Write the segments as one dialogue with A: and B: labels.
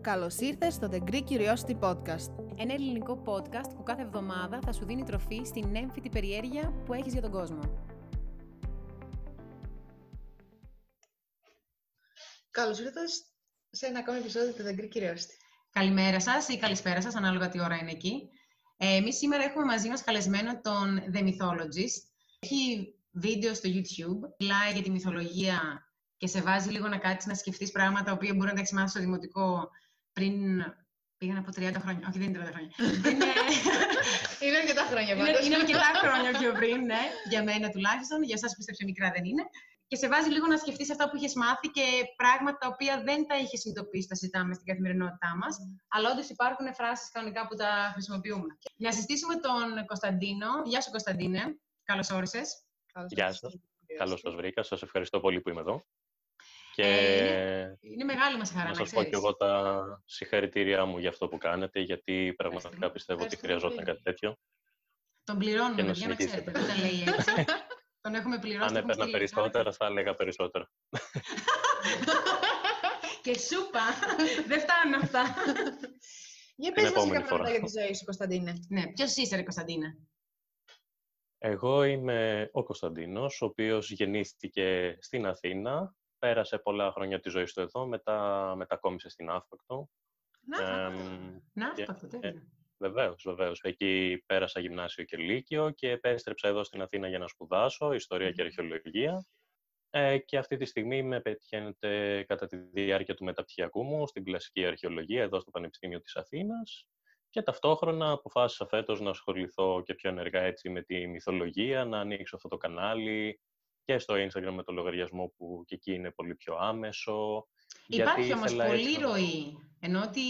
A: Καλώς ήρθες στο The Greek Curiosity Podcast.
B: Ένα ελληνικό podcast που κάθε εβδομάδα θα σου δίνει τροφή στην έμφυτη περιέργεια που έχεις για τον κόσμο.
A: Καλώς ήρθες σε ένα ακόμη επεισόδιο του The Greek Curiosity.
B: Καλημέρα σας ή καλησπέρα σας, ανάλογα τι ώρα είναι εκεί. Ε, εμείς σήμερα έχουμε μαζί μας καλεσμένο τον The Mythologist. Έχει βίντεο στο YouTube, μιλάει για τη μυθολογία και σε βάζει λίγο να κάτσεις να σκεφτείς πράγματα που μπορεί να τα έχει μάθει στο δημοτικό πριν. Πήγαν από 30 χρόνια. Όχι, δεν είναι 30 χρόνια. είναι...
A: είναι αρκετά χρόνια
B: πάντως. Είναι, είναι αρκετά χρόνια πιο πριν, ναι. Για μένα τουλάχιστον. Για εσάς που μικρά δεν είναι. Και σε βάζει λίγο να σκεφτείς αυτά που είχες μάθει και πράγματα τα οποία δεν τα είχες συνειδητοποιήσει, τα συζητάμε στην καθημερινότητά μας. Mm. Αλλά όντως υπάρχουν φράσεις κανονικά που τα χρησιμοποιούμε. Να συστήσουμε τον Κωνσταντίνο. Γεια σου, Κωνσταντίνε. Καλώς όρισες.
C: Γεια σας. Καλώς σας βρήκα. Σας ευχαριστώ πολύ που είμαι εδώ.
B: Και ε, είναι, μεγάλη μας χαρά,
C: να σας πω και εγώ τα συγχαρητήριά μου για αυτό που κάνετε, γιατί πραγματικά πιστεύω ότι χρειαζόταν κάτι τέτοιο.
B: Τον πληρώνουμε, για να ξέρετε, δεν τα λέει έτσι. Τον έχουμε πληρώσει.
C: Αν έπαιρνα περισσότερα, θα έλεγα περισσότερα.
B: και σούπα. δεν φτάνουν αυτά.
A: Για πες μας λίγα πράγματα για τη ζωή σου, Κωνσταντίνε.
B: Ναι, ποιος είσαι, Κωνσταντίνε;
C: Εγώ είμαι ο Κωνσταντίνος, ο οποίος γεννήθηκε στην Αθήνα πέρασε πολλά χρόνια τη ζωή του εδώ, μετά μετακόμισε στην Αύπακτο.
B: Να, Αύπακτο, τέλεια.
C: Βεβαίως, βεβαίως. Εκεί πέρασα γυμνάσιο και λύκειο και επέστρεψα εδώ στην Αθήνα για να σπουδάσω ιστορία και αρχαιολογία. Ε, και αυτή τη στιγμή με πετυχαίνεται κατά τη διάρκεια του μεταπτυχιακού μου στην κλασική αρχαιολογία εδώ στο Πανεπιστήμιο της Αθήνας και ταυτόχρονα αποφάσισα φέτος να ασχοληθώ και πιο ενεργά έτσι με τη μυθολογία, να ανοίξω αυτό το κανάλι, και στο Instagram με το λογαριασμό που και εκεί είναι πολύ πιο άμεσο.
B: Υπάρχει όμως πολύ ροή. Ενώ ότι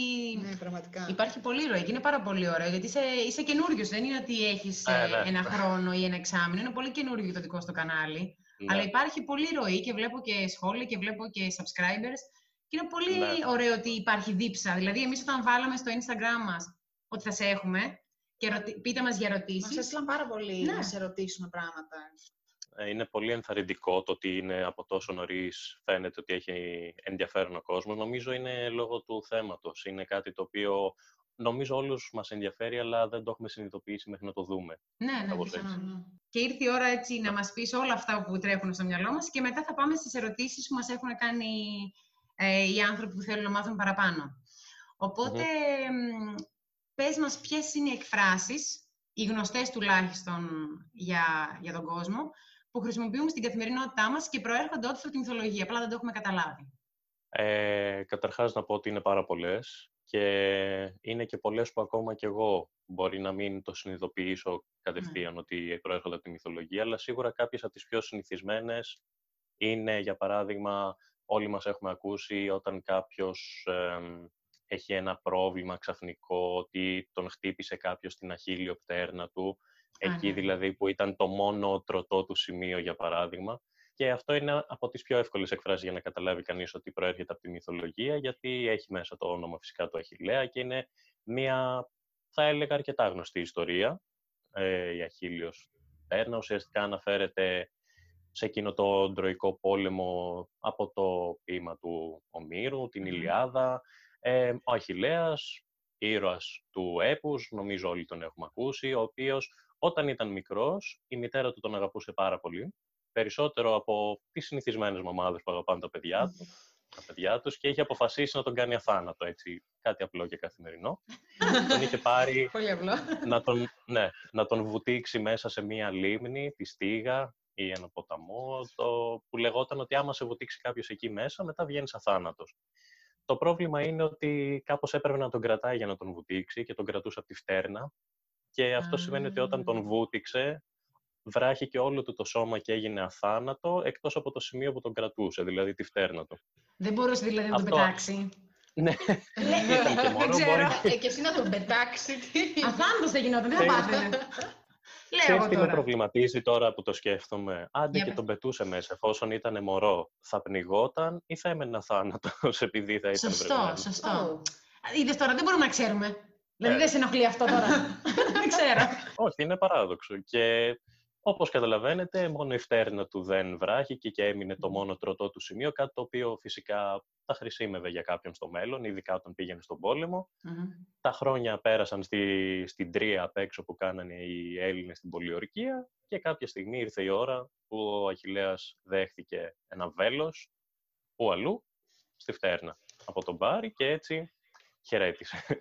A: ναι, πραγματικά.
B: υπάρχει πολύ ροή και είναι πάρα πολύ ωραίο γιατί είσαι, είσαι καινούριος. Δεν είναι ότι έχεις ε, ναι. ένα χρόνο ή ένα εξάμεινο. Είναι πολύ καινούριο το δικό στο κανάλι. Ναι. Αλλά υπάρχει πολύ ροή και βλέπω και σχόλια και βλέπω και subscribers. Και είναι πολύ ναι. ωραίο ότι υπάρχει δίψα. Δηλαδή, εμείς όταν βάλαμε στο Instagram μας ότι θα σε έχουμε και ρωτι... πείτε μας για ερωτήσεις.
A: Μα έστειλαν πάρα πολύ ναι. να σε ρωτήσουμε πράγματα.
C: Ε, είναι πολύ ενθαρρυντικό το ότι είναι από τόσο νωρίς φαίνεται ότι έχει ενδιαφέρον ο κόσμος. Νομίζω είναι λόγω του θέματος. Είναι κάτι το οποίο νομίζω όλους μας ενδιαφέρει, αλλά δεν το έχουμε συνειδητοποιήσει μέχρι να το δούμε.
B: Ναι, ναι, ναι. Και ήρθε η ώρα έτσι να μας πεις όλα αυτά που τρέχουν στο μυαλό μας και μετά θα πάμε στις ερωτήσεις που μας έχουν κάνει ε, οι άνθρωποι που θέλουν να μάθουν παραπάνω. Οπότε, mm-hmm. πες μας ποιες είναι οι εκφράσεις, οι γνωστές τουλάχιστον για, για τον κόσμο, που χρησιμοποιούμε στην καθημερινότητά μας και προέρχονται ό,τι από τη μυθολογία, απλά δεν το έχουμε καταλάβει.
C: Ε, καταρχάς να πω ότι είναι πάρα πολλές και είναι και πολλές που ακόμα κι εγώ μπορεί να μην το συνειδητοποιήσω κατευθείαν mm. ότι προέρχονται από τη μυθολογία, αλλά σίγουρα κάποιες από τις πιο συνηθισμένες είναι, για παράδειγμα, όλοι μας έχουμε ακούσει όταν κάποιος έχει ένα πρόβλημα ξαφνικό, ότι τον χτύπησε κάποιος στην αχίλιο πτέρνα του εκεί ναι. δηλαδή που ήταν το μόνο τροτό του σημείο, για παράδειγμα. Και αυτό είναι από τις πιο εύκολες εκφράσεις για να καταλάβει κανείς ότι προέρχεται από τη μυθολογία, γιατί έχει μέσα το όνομα φυσικά του Αχιλέα και είναι μια, θα έλεγα, αρκετά γνωστή ιστορία. Ε, η Αχίλιος Πέρνα ουσιαστικά αναφέρεται σε εκείνο το ντροϊκό πόλεμο από το ποίημα του Ομήρου, την Ηλιάδα. Ε, ο Αχιλέας, ήρωας του έπους, νομίζω όλοι τον έχουμε ακούσει, ο οποίος όταν ήταν μικρός, η μητέρα του τον αγαπούσε πάρα πολύ, περισσότερο από τις συνηθισμένες μαμάδες που αγαπάνε τα παιδιά του, τα παιδιά τους και είχε αποφασίσει να τον κάνει αθάνατο, έτσι, κάτι απλό και καθημερινό. τον είχε πάρει να, τον, ναι, να τον βουτήξει μέσα σε μία λίμνη, τη Στίγα ή ένα ποταμό, το, που λεγόταν ότι άμα σε βουτήξει κάποιος εκεί μέσα, μετά βγαίνεις αθάνατος. Το πρόβλημα είναι ότι κάπως έπρεπε να τον κρατάει για να τον βουτήξει και τον κρατούσε από τη φτέρνα και αυτό σημαίνει ότι όταν τον βούτυξε, βράχηκε όλο του το σώμα και έγινε αθάνατο, εκτός από το σημείο που τον κρατούσε, δηλαδή τη φτέρνα του.
B: Δεν μπορούσε δηλαδή να τον πετάξει.
C: Ναι, ήταν και μόνο.
A: Ε, και εσύ να τον πετάξει.
B: Αθάνατος δεν γινόταν, δεν θα πάθαινε.
C: Λέω τι με προβληματίζει τώρα που το σκέφτομαι; Άντε και τον πετούσε μέσα, εφόσον ήταν μωρό, θα πνιγόταν ή θα έμενε αθάνατος επειδή θα ήταν
B: Σωστό, σωστό. Είδες τώρα, δεν μπορούμε να ξέρουμε. Δηλαδή δεν σε ενοχλεί αυτό τώρα. δεν ξέρω.
C: Όχι, είναι παράδοξο. Και Όπως καταλαβαίνετε, μόνο η φτέρνα του δεν βράχηκε και έμεινε το μόνο τροτό του σημείο, κάτι το οποίο φυσικά θα χρησιμεύε για κάποιον στο μέλλον, ειδικά όταν πήγαινε στον πολεμο Τα χρόνια πέρασαν στη, στην τρία απ' έξω που κάνανε οι Έλληνες στην πολιορκία και κάποια στιγμή ήρθε η ώρα που ο Αχιλέας δέχθηκε ένα βέλος, που αλλού, στη φτέρνα από τον Μπάρι και έτσι χαιρέτησε.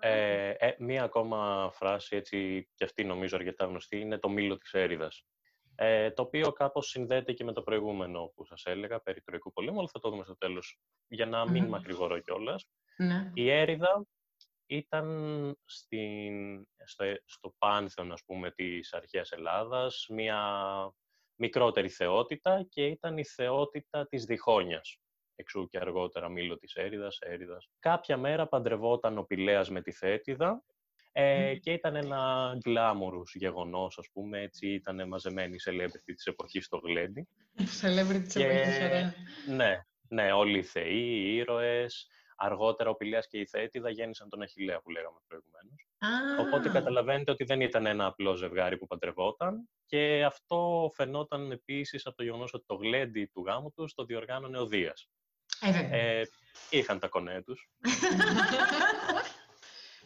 C: Ε, ε, μία ακόμα φράση, έτσι και αυτή νομίζω αρκετά γνωστή, είναι το μήλο της έριδας. Ε, το οποίο κάπως συνδέεται και με το προηγούμενο που σας έλεγα, περί Τροϊκού πολέμου, αλλά θα το δούμε στο τέλος, για να μην mm μακρηγορώ κιόλας. Ναι. Η έριδα ήταν στην, στο, στο πάνθεον, ας πούμε, της αρχαίας Ελλάδας, μία μικρότερη θεότητα και ήταν η θεότητα της διχόνιας εξού και αργότερα μήλο της έριδας, έριδας. Κάποια μέρα παντρευόταν ο Πηλέας με τη Θέτιδα ε, και ήταν ένα γκλάμουρους γεγονός, ας πούμε, έτσι ήταν μαζεμένοι οι celebrity της εποχής στο γλέντι.
A: Celebrity της εποχής, ωραία.
C: Ναι, ναι, όλοι οι θεοί, οι ήρωες, Αργότερα ο Πηλέας και η Θέτιδα γέννησαν τον Αχιλέα που λέγαμε προηγουμένως. Οπότε καταλαβαίνετε ότι δεν ήταν ένα απλό ζευγάρι που παντρευόταν και αυτό φαινόταν επίσης από το γεγονός ότι το γλέντι του γάμου τους το διοργάνωνε ο Δίας.
A: Ε,
C: ε, είχαν τα κονέ τους.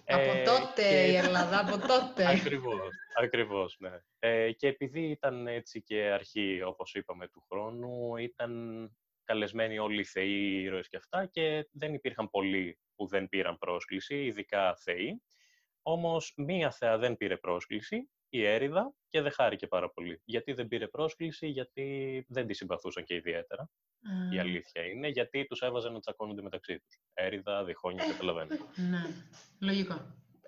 A: από ε, τότε η Ελλάδα, από τότε.
C: Ακριβώς, ακριβώς, ναι. Ε, και επειδή ήταν έτσι και αρχή, όπως είπαμε, του χρόνου, ήταν καλεσμένοι όλοι οι θεοί, ήρωες και αυτά και δεν υπήρχαν πολλοί που δεν πήραν πρόσκληση, ειδικά θεοί. Όμως μία θεά δεν πήρε πρόσκληση, η Έριδα, και δεν χάρηκε πάρα πολύ. Γιατί δεν πήρε πρόσκληση, γιατί δεν τη συμπαθούσαν και ιδιαίτερα. Η αλήθεια είναι, γιατί τους έβαζαν να τσακώνονται μεταξύ τους. Έριδα, διχόνια, καταλαβαίνετε.
A: Ναι, λογικό.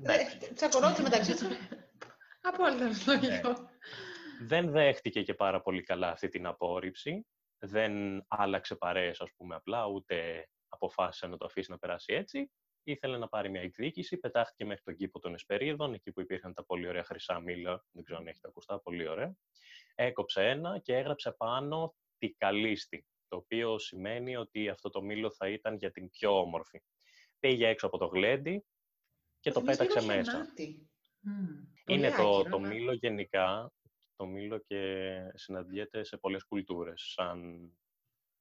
A: Ε, τσακωνόνται μεταξύ τους. Απόλυτα λογικό. Ναι.
C: Δεν δέχτηκε και πάρα πολύ καλά αυτή την απόρριψη. Δεν άλλαξε παρέες, ας πούμε, απλά, ούτε αποφάσισε να το αφήσει να περάσει έτσι. Ήθελε να πάρει μια εκδίκηση, πετάχτηκε μέχρι τον κήπο των Εσπερίδων, εκεί που υπήρχαν τα πολύ ωραία χρυσά μήλα, δεν ξέρω αν έχετε ακουστά, πολύ ωραία. Έκοψε ένα και έγραψε πάνω τη καλίστη το οποίο σημαίνει ότι αυτό το μήλο θα ήταν για την πιο όμορφη. Πήγε έξω από το γλέντι και το πέταξε μέσα. Είναι το, το μήλο γενικά, το μήλο και συναντιέται σε πολλές κουλτούρες, σαν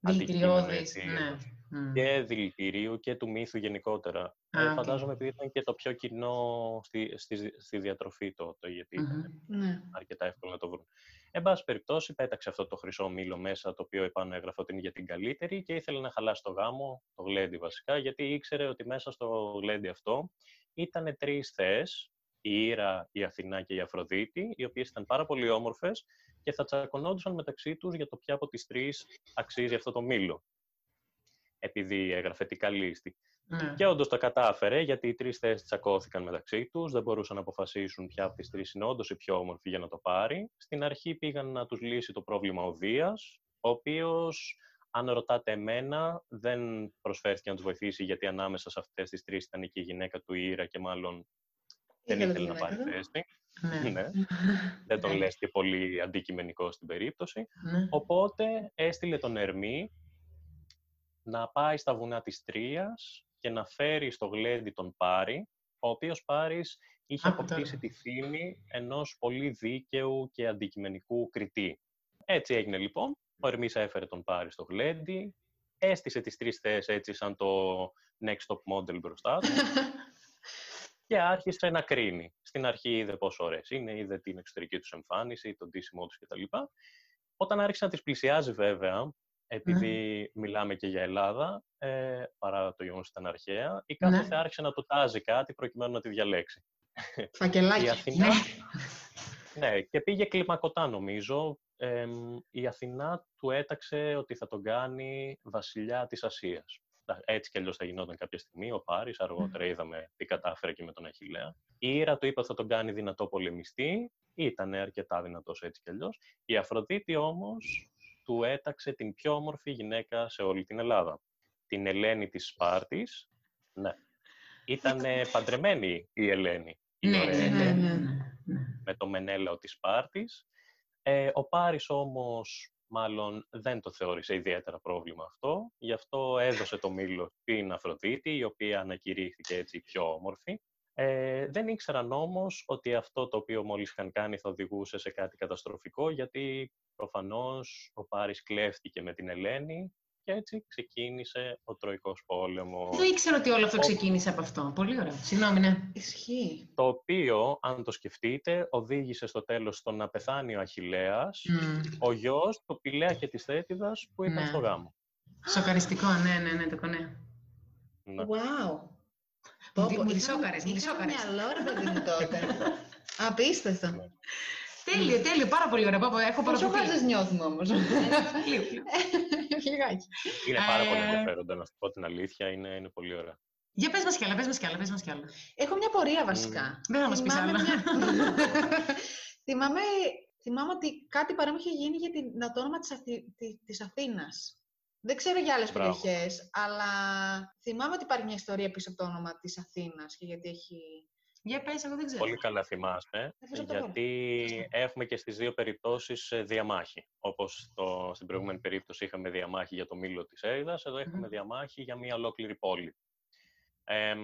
A: Δηλητηριώδης, ναι.
C: Και δηλητηρίου και του μύθου γενικότερα. ε, φαντάζομαι επειδή ήταν και το πιο κοινό στη, στη, στη διατροφή το, το γιατί ήταν ναι. αρκετά εύκολο να το βρουν. Εν πάση περιπτώσει, πέταξε αυτό το χρυσό μήλο μέσα, το οποίο επάνω έγραφε ότι είναι για την καλύτερη και ήθελε να χαλάσει το γάμο, το γλέντι βασικά, γιατί ήξερε ότι μέσα στο γλέντι αυτό ήταν τρεις θεές, η Ήρα, η Αθηνά και η Αφροδίτη, οι οποίες ήταν πάρα πολύ όμορφες και θα τσακωνόντουσαν μεταξύ τους για το ποια από τις τρεις αξίζει αυτό το μήλο. Επειδή έγραφε την καλή ναι. Και όντως τα κατάφερε, γιατί οι τρεις θέσεις τσακώθηκαν μεταξύ τους, δεν μπορούσαν να αποφασίσουν ποια από τις τρεις είναι όντως η πιο όμορφη για να το πάρει. Στην αρχή πήγαν να τους λύσει το πρόβλημα ο Δία, ο οποίος, αν ρωτάτε εμένα, δεν προσφέρθηκε να τους βοηθήσει, γιατί ανάμεσα σε αυτές τις τρεις ήταν και η γυναίκα του Ήρα και μάλλον δεν ήθελε να πάρει θέση. Ναι. ναι. δεν τον λες και πολύ αντικειμενικό στην περίπτωση. Ναι. Οπότε έστειλε τον Ερμή να πάει στα βουνά της Τρίας και να φέρει στο γλέντι τον Πάρη, ο οποίος Πάρης είχε αποκτήσει τη φήμη ενός πολύ δίκαιου και αντικειμενικού κριτή. Έτσι έγινε λοιπόν. Ο Ερμής έφερε τον Πάρη στο γλέντι, έστησε τις τρεις θέσεις έτσι σαν το next top model μπροστά του και άρχισε να κρίνει. Στην αρχή είδε πόσο ωραίες είναι, είδε την εξωτερική τους εμφάνιση, τον τίσιμό τους κτλ. Όταν άρχισε να τις πλησιάζει βέβαια, επειδή μιλάμε και για Ελλάδα, ε, παρά το γεγονός ήταν αρχαία, η κάθε ναι. άρχισε να του τάζει κάτι προκειμένου να τη διαλέξει.
A: Φακελάκι.
C: η Αθηνά, ναι. ναι, και πήγε κλιμακωτά νομίζω. η Αθηνά του έταξε ότι θα τον κάνει βασιλιά της Ασίας. Έτσι κι αλλιώς θα γινόταν κάποια στιγμή. Ο Πάρης, αργότερα είδαμε τι κατάφερε και με τον Αχηλέα. Η Ήρα του είπε ότι θα τον κάνει δυνατό πολεμιστή. Ήταν αρκετά δυνατός έτσι κι αλλιώς. Η Αφροδίτη όμως του έταξε την πιο όμορφη γυναίκα σε όλη την Ελλάδα. Την Ελένη της Σπάρτης. Ναι. Ήταν παντρεμένη η Ελένη. Η
A: ναι, ναι, ναι, ναι,
C: Με το Μενέλαο της Σπάρτης. Ε, ο Πάρης όμως μάλλον δεν το θεώρησε ιδιαίτερα πρόβλημα αυτό. Γι' αυτό έδωσε το μήλο στην Αφροδίτη, η οποία ανακηρύχθηκε έτσι πιο όμορφη. Ε, δεν ήξεραν όμως ότι αυτό το οποίο μόλις είχαν κάνει θα οδηγούσε σε κάτι καταστροφικό, γιατί προφανώς ο Πάρης κλέφτηκε με την Ελένη και έτσι ξεκίνησε ο Τροϊκός Πόλεμος.
B: Δεν ήξερα ότι όλο αυτό ξεκίνησε από αυτό. Πολύ ωραία. Συγγνώμη, ναι. Ισχύει.
C: Το οποίο, αν το σκεφτείτε, οδήγησε στο τέλος στο να πεθάνει ο Αχιλέας, ο γιος του Πηλαία και της Θέτιδας που ήταν ναι. στο γάμο.
B: Σοκαριστικό, ναι, ναι, ναι, το κονέ.
A: Ναι. Wow.
B: Μου σόκαρες, μου σόκαρες.
A: Μυαλό, ρε παιδί μου τότε. Απίστευτο. Ναι.
B: Τέλειο, τέλειο, πάρα πολύ ωραία. Έχω
A: Πόσο χάζες νιώθουμε όμως;
B: Λιγάκι.
C: Είναι πάρα πολύ ε, ενδιαφέροντα, να σου πω την αλήθεια, είναι, είναι πολύ ωραία.
B: Για πες μας κι άλλα, πες μας κι άλλα, πες μας κι άλλα.
A: Έχω μια πορεία βασικά.
B: Δεν θα μας πεις άλλα.
A: θυμάμαι, θυμάμαι ότι κάτι παρόμοιο είχε γίνει για την, το όνομα της, Αθη, της Αθήνας. Δεν ξέρω για άλλες περιοχές, αλλά θυμάμαι ότι υπάρχει μια ιστορία πίσω από το όνομα της Αθήνας και γιατί έχει
B: για πες, εγώ δεν ξέρω.
C: Πολύ καλά θυμάσαι, γιατί έχουμε και στις δύο περιπτώσεις ε, διαμάχη. Όπως το, στην προηγούμενη περίπτωση είχαμε διαμάχη για το μήλο της Έριδας, εδώ έχουμε διαμάχη για μια ολόκληρη πόλη. Ε,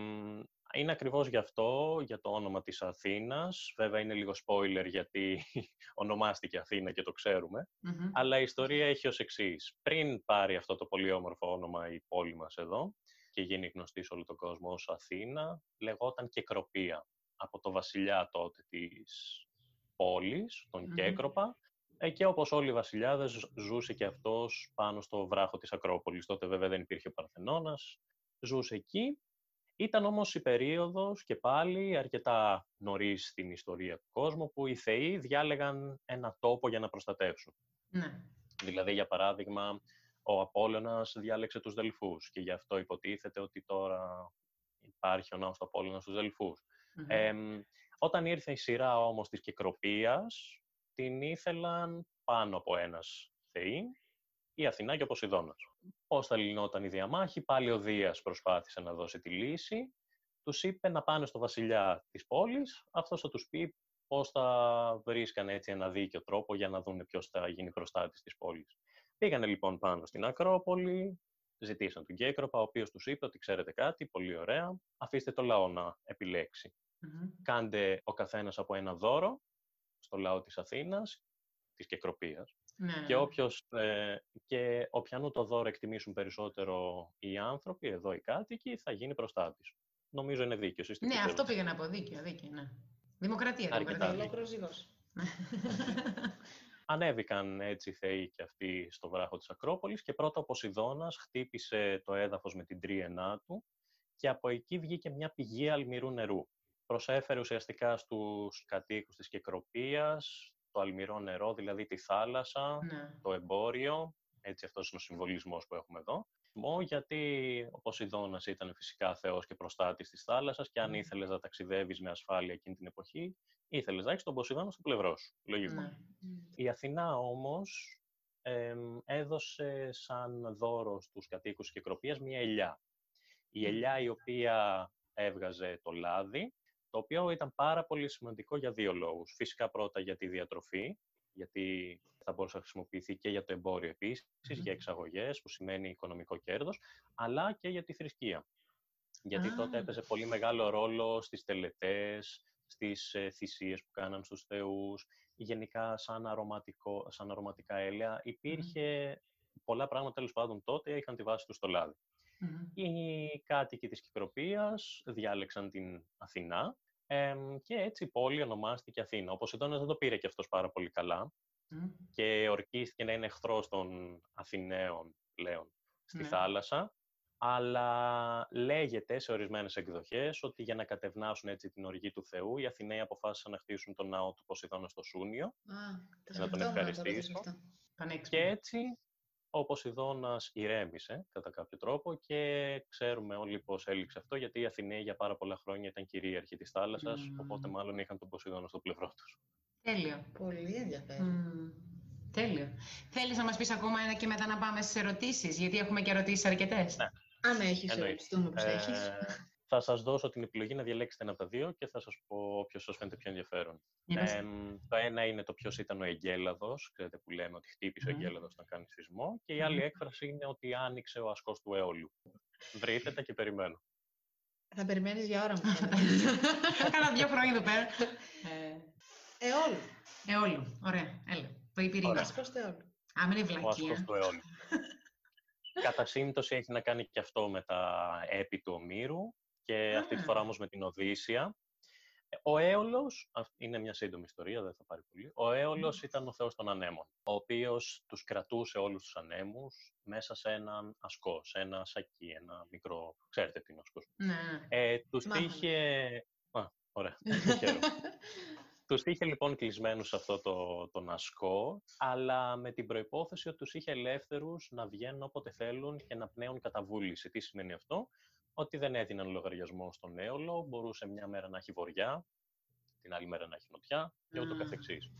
C: είναι ακριβώς γι' αυτό, για το όνομα της Αθήνας. Βέβαια είναι λίγο spoiler γιατί ονομάστηκε Αθήνα και το ξερουμε Αλλά η ιστορία έχει ως εξής. Πριν πάρει αυτό το πολύ όμορφο όνομα η πόλη μας εδώ, και γίνει γνωστή σε όλο τον κόσμο ως Αθήνα, λεγόταν Κεκροπία, από το βασιλιά τότε της πόλης, τον mm Κέκροπα, ε, και όπως όλοι οι βασιλιάδες ζούσε και αυτός πάνω στο βράχο της Ακρόπολης. Τότε βέβαια δεν υπήρχε Παρθενώνας, ζούσε εκεί. Ήταν όμως η περίοδος και πάλι αρκετά νωρίς στην ιστορία του κόσμου που οι θεοί διάλεγαν ένα τόπο για να προστατεύσουν. Ναι. Δηλαδή, για παράδειγμα, ο Απόλλωνας διάλεξε τους Δελφούς και γι' αυτό υποτίθεται ότι τώρα υπάρχει ο ναός του Απόλλωνας στους δελφους όταν ήρθε η σειρά όμως της Κεκροπίας, την ήθελαν πάνω από ένας θεή, η Αθηνά και ο Ποσειδώνας. Πώς θα λυνόταν η διαμάχη, πάλι ο Δίας προσπάθησε να δώσει τη λύση, τους είπε να πάνε στο βασιλιά της πόλης, αυτός θα τους πει πώς θα βρίσκανε έτσι ένα δίκαιο τρόπο για να δουν ποιος θα γίνει προστάτης της πόλης. Πήγανε λοιπόν πάνω στην Ακρόπολη, ζητήσαν τον Κέκροπα, ο οποίος τους είπε ότι ξέρετε κάτι, πολύ ωραία, αφήστε το λαό να επιλέξει. Κάντε ο καθένας από ένα δώρο στο λαό της Αθήνας, της Κεκροπίας. Ναι. Και, όποιος, ε, και όποιανού το δώρο εκτιμήσουν περισσότερο οι άνθρωποι, εδώ οι κάτοικοι, θα γίνει προστάτης. Νομίζω είναι δίκαιο.
B: Ναι, αυτό πήγαινε από δίκαιο, δίκαιο, ναι. Δημοκρατία, δημοκρατία. Ολόκληρος
C: Ανέβηκαν έτσι οι θεοί και αυτοί στο βράχο της Ακρόπολης και πρώτα ο Ποσειδώνας χτύπησε το έδαφος με την τρίενά του και από εκεί βγήκε μια πηγή αλμυρού νερού. Προσέφερε ουσιαστικά στους κατοίκους της Κεκροπίας το αλμυρό νερό, δηλαδή τη θάλασσα, ναι. το εμπόριο, έτσι αυτός είναι ο συμβολισμός που έχουμε εδώ, γιατί ο Ποσειδώνας ήταν φυσικά θεός και προστάτης της θάλασσας και αν mm. ήθελες να ταξιδεύεις με ασφάλεια εκείνη την εποχή, ήθελες να έχεις τον Ποσειδώνα στο πλευρό σου. Λογικό. Ναι. Η Αθηνά όμως έδωσε σαν δώρο στους κατοίκους και κροπίας μια ελιά. Η ελιά η οποία έβγαζε το λάδι, το οποίο ήταν πάρα πολύ σημαντικό για δύο λόγους. Φυσικά πρώτα για τη διατροφή, γιατί θα μπορούσε να χρησιμοποιηθεί και για το εμπόριο για εξαγωγές, που σημαίνει οικονομικό κέρδος, αλλά και για τη θρησκεία. Γιατί τότε έπαιζε πολύ μεγάλο ρόλο στις τελετές, στις ε, θυσίες που κάναν στους θεούς, γενικά σαν, αρωματικό, σαν αρωματικά έλαια. πολλά πράγματα, τέλος πάντων, τότε είχαν τη βάση τους στο λαδι Οι κάτοικοι της Κυπροπίας διάλεξαν την Αθηνά και έτσι η πόλη ονομάστηκε Αθήνα. Ο Ποσειδώνας δεν το πήρε και αυτός πάρα πολύ καλά και ορκίστηκε να είναι εχθρός των Αθηναίων πλέον στη ναι. θάλασσα. Αλλά λέγεται σε ορισμένες εκδοχές ότι για να κατευνάσουν έτσι την οργή του Θεού, οι Αθηναίοι αποφάσισαν να χτίσουν τον ναό του Ποσειδώνα στο Σούνιο Α, και να τον ευχαριστήσουν. Και έτσι ο Ποσειδώνας ηρέμησε κατά κάποιο τρόπο και ξέρουμε όλοι πώς έληξε αυτό, γιατί οι Αθηναίοι για πάρα πολλά χρόνια ήταν κυρίαρχοι της θάλασσας, οπότε μάλλον είχαν τον Ποσειδώνα στο πλευρό τους.
B: Τέλειο.
A: Πολύ ενδιαφέρον.
B: Τέλειο. Θέλεις να μας πεις ακόμα ένα και μετά να πάμε στις ερωτήσεις, γιατί έχουμε και ερωτήσεις αρκετές.
C: Ναι.
A: Αν έχεις ερωτήσεις, το ε, έχεις.
C: Θα σας δώσω την επιλογή να διαλέξετε ένα από τα δύο και θα σας πω ποιος σας φαίνεται πιο ενδιαφέρον. Ε, το ένα είναι το ποιος ήταν ο Εγκέλαδος, ξέρετε που λέμε ότι χτύπησε mm. ο Εγκέλαδος να κάνει σεισμό, και η άλλη έκφραση είναι ότι άνοιξε ο ασκός του αιώλου. Βρείτε τα και περιμένω.
A: Θα περιμένεις για ώρα μου.
B: Κάνα δύο χρόνια εδώ πέρα.
A: Ε, όλου.
B: Ε, όλου. Ωραία. Έλα. Το είπε η Ρίνα.
A: Ασκός του αιώλου.
B: Α, μην είναι
C: Ο ασκός
B: βλακεία.
C: του αιώλου. Κατά σύμπτωση έχει να κάνει και αυτό με τα έπι του Ομήρου και αυτή τη
B: Α.
C: φορά όμως με την Οδύσσια. Ο Έολος, αυ- είναι μια σύντομη ιστορία, δεν θα πάρει πολύ. Ο Έολος ήταν ο θεός των ανέμων, ο οποίος τους κρατούσε όλους τους ανέμους μέσα σε έναν ασκό, σε ένα σακί, ένα μικρό, ξέρετε τι είναι ασκός.
B: Ναι, ναι.
C: Ε, τους
A: Μάθαμε.
C: είχε... Α, ωραία, χαίρομαι. Τους είχε λοιπόν κλεισμένους σε αυτό το, τον ασκό, αλλά με την προϋπόθεση ότι τους είχε ελεύθερους να βγαίνουν όποτε θέλουν και να πνέουν κατά βούληση. Τι σημαίνει αυτό; Ότι δεν έδιναν λογαριασμό στον έολο, μπορούσε μια μέρα να έχει βοριά, την άλλη μέρα να έχει νοτιά και ούτω
B: Α.
C: καθεξής.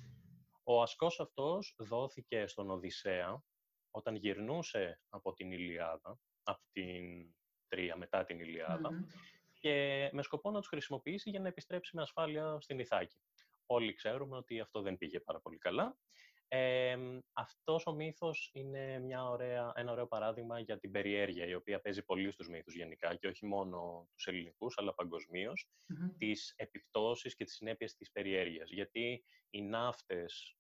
C: Ο ασκός αυτός δόθηκε στον Οδυσσέα όταν γυρνούσε από την Ηλιάδα, από την Τρία μετά την Ηλιάδα,
B: Μμμ.
C: και με σκοπό να τους χρησιμοποιήσει για να επιστρέψει με ασφάλεια στην Ιθάκη. Όλοι ξέρουμε ότι αυτό δεν πήγε πάρα πολύ καλά. Ε, αυτός ο μύθος είναι μια ωραία, ένα ωραίο παράδειγμα για την περιέργεια, η οποία παίζει πολύ στους μύθους γενικά και όχι μόνο τους ελληνικούς, αλλά παγκοσμίως,
B: Μμμ.
C: τις επιπτώσεις και τις συνέπειες της περιέργειας. Γιατί οι ναύτες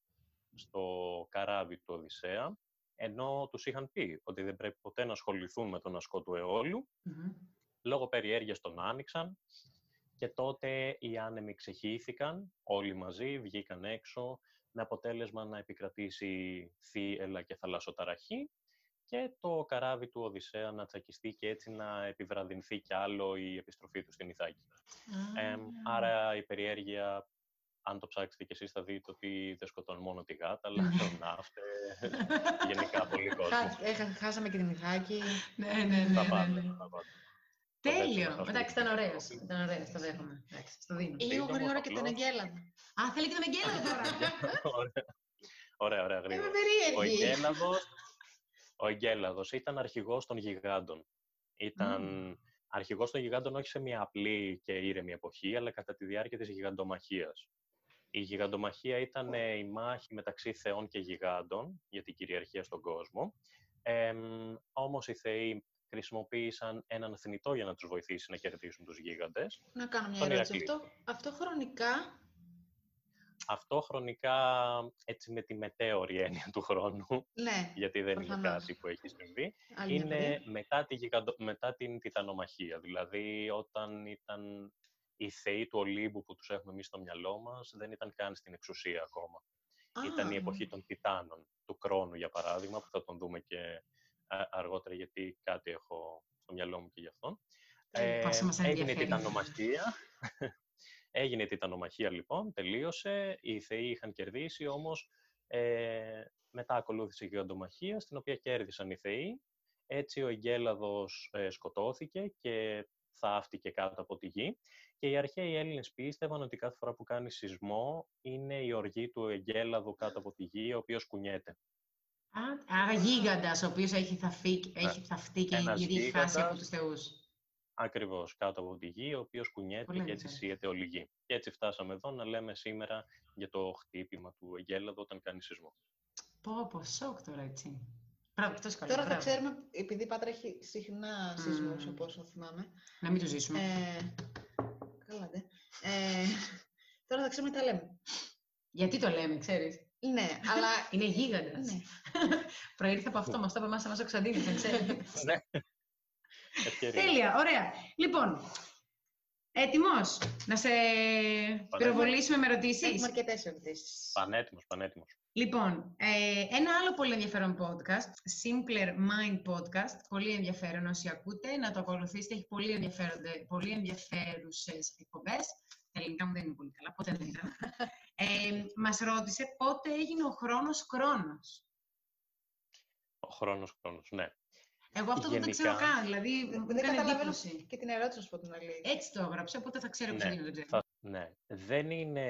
C: στο καράβι του Οδυσσέα, ενώ τους είχαν πει ότι δεν πρέπει ποτέ να ασχοληθούν με τον ασκό του αιώλου,
B: Μμμ.
C: λόγω περιέργειας τον άνοιξαν και τότε οι άνεμοι ξεχύθηκαν όλοι μαζί, βγήκαν έξω με αποτέλεσμα να επικρατήσει θύελα και θαλασσοταραχή και το καράβι του Οδυσσέα να τσακιστεί και έτσι να επιβραδυνθεί κι άλλο η επιστροφή του στην Ιθάκη. Ε,
B: Α.
C: άρα η περιέργεια, αν το ψάξετε κι εσείς θα δείτε ότι δεν σκοτώνει μόνο τη γάτα, αλλά
B: Ναι.
C: τον ναύτε, γενικά πολύ κόσμο.
A: Χά- έχα- Χάσαμε και την Ιθάκη.
B: Ναι, ναι, ναι,
C: Τα
B: ναι,
C: πάντα,
B: ναι.
C: Τα πάντα.
B: Τέλειο.
C: Το
B: Εντάξει, ήταν
C: δέχομαι.
B: ωραίος. Ήταν ωραίος, το δέχομαι. Εντάξει, στο δίνω.
A: Λίγο
C: Σύντομος,
A: γρήγορα και τον
C: απλός.
A: Αγγέλαδο.
B: Α, θέλει και τον Αγγέλο τώρα.
C: Ωραία. Ωραία, ωραία,
A: Είμαι
C: γρήγορα. Ο
A: περίεργη.
C: Εγκέλαδος, ο Εγκέλαδος ήταν αρχηγός των γιγάντων. Ήταν αρχηγός των γιγάντων όχι σε μια απλή και ήρεμη εποχή, αλλά κατά τη διάρκεια της γιγαντομαχίας. Η γιγαντομαχία ήταν ε, η μάχη μεταξύ θεών και γιγάντων για την κυριαρχία στον κόσμο. Ε, όμως οι θεοί χρησιμοποίησαν έναν θνητό για να τους βοηθήσει να κερδίσουν τους γίγαντες.
A: Να κάνω μια
C: Τον
A: ερώτηση.
C: Ηρακλή.
A: Αυτό, αυτό χρονικά
C: Αυτό χρονικά έτσι με τη μετέωρη έννοια του χρόνου,
A: Ναι,
C: γιατί δεν είναι
A: προφανώς.
C: κάτι που έχει συμβεί,
A: άλλη μια
C: είναι
A: παιδιά.
C: μετά, τη γιγαντο... μετά την τιτανομαχία. Δηλαδή, όταν ήταν οι θεοί του Ολύμπου που τους έχουμε εμείς στο μυαλό μας, δεν ήταν καν στην εξουσία ακόμα. Ήταν η
A: Α,
C: εποχή των Τιτάνων, του Κρόνου για παράδειγμα, που θα τον δούμε και α, αργότερα γιατί κάτι έχω στο μυαλό μου και γι' αυτόν.
A: Τέλεια.
B: Πάσα μας
C: έγινε η
B: ενδιαφέρει.
C: τιτανομαχία. έγινε η τιτανομαχία λοιπόν, τελείωσε, οι θεοί είχαν κερδίσει, όμως ε, μετά ακολούθησε η γιγαντομαχία, στην οποία κέρδισαν οι θεοί. Έτσι ο Εγκέλαδος ε, σκοτώθηκε και θαύτηκε κάτω από τη γη. Και οι αρχαίοι Έλληνες πίστευαν ότι κάθε φορά που κάνει σεισμό είναι η οργή του Εγκέλαδου κάτω από τη γη, ο οποίος κουνιέται.
B: Α, Άρα γίγαντας, ο οποίος έχει θαυθεί, έχει θαυτεί και
C: Ένας
B: γιατί έχει χάσει από
C: γίγαντας.
B: τους θεούς.
C: Ακριβώς, κάτω από τη γη, ο οποίος κουνιέται
B: Πολύ
C: και έτσι
B: ενδιαφέρον.
C: σύεται όλη η γη. Και έτσι φτάσαμε εδώ να λέμε σήμερα για το χτύπημα του Εγκέλαδου όταν κάνει σεισμό.
B: Πω, πω, σοκ τώρα, έτσι. Μπράβο, αυτό καλά.
A: Τώρα θα
B: μπράβο.
A: ξέρουμε, επειδή η Πάτρα έχει συχνά σεισμούς,
B: Μμμ.
A: από όσο θυμάμαι.
B: Να μην το ζήσουμε.
A: Ε, καλά, ντε. Ε, τώρα θα ξέρουμε τι τα λέμε.
B: Γιατί το λέμε, ξέρεις;
A: Ναι, αλλά...
B: Είναι γίγαντας.
A: ναι.
B: Προήρθε από αυτό, μας το είπε μέσα μας ο Ξαντίνης, δεν ξέρεις.
C: Ναι. Ευκαιρία.
B: Τέλεια, ωραία. Λοιπόν, έτοιμος να σε πυροβολήσουμε με
A: Έχουμε
B: ερωτήσεις.
A: αρκετές ερωτήσεις.
C: Πανέτοιμος, πανέτοιμος.
B: Λοιπόν, ε, ένα άλλο πολύ ενδιαφέρον podcast, Simpler Mind Podcast, πολύ ενδιαφέρον όσοι ακούτε, να το ακολουθήσετε, έχει πολύ, ενδιαφέροντε, πολύ ενδιαφέρουσες εκπομπές. Τα ελληνικά μου δεν είναι πολύ καλά, ποτέ δεν ήταν. Ε, μας ρώτησε πότε έγινε ο χρόνος χρόνος.
C: Ο χρόνος, χρόνος, ναι.
B: Εγώ αυτό δεν το
C: Γενικά-
B: ξέρω καν, δηλαδή μου
A: Δεν
B: έκανε
A: καταλαβαίνω
B: εντύπωση.
A: και την ερώτηση, να σου πω την αλήθεια.
B: Έτσι το έγραψε, οπότε θα ξέρω ποιος
C: Ναι,
B: είναι, δεν ξέρω.
C: θα- ναι. Δεν είναι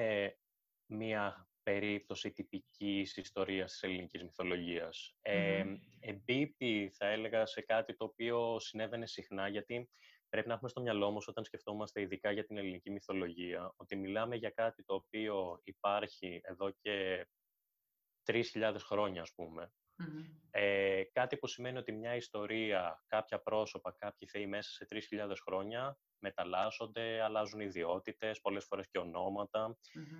C: μία περίπτωση τυπικής ιστορίας της ελληνικής μυθολογίας. Ε,
B: Μμμ.
C: εμπίπτει, θα έλεγα, σε κάτι το οποίο συνέβαινε συχνά, γιατί πρέπει να έχουμε στο μυαλό μας όταν σκεφτόμαστε ειδικά για την ελληνική μυθολογία, ότι μιλάμε για κάτι το οποίο υπάρχει εδώ και 3.000 χρόνια, ας πούμε.
B: Μμμ.
C: Ε, κάτι που σημαίνει ότι μια ιστορία, κάποια πρόσωπα, κάποιοι θεοί μέσα σε 3.000 χρόνια μεταλλάσσονται, αλλάζουν ιδιότητες, πολλές φορές και ονοματα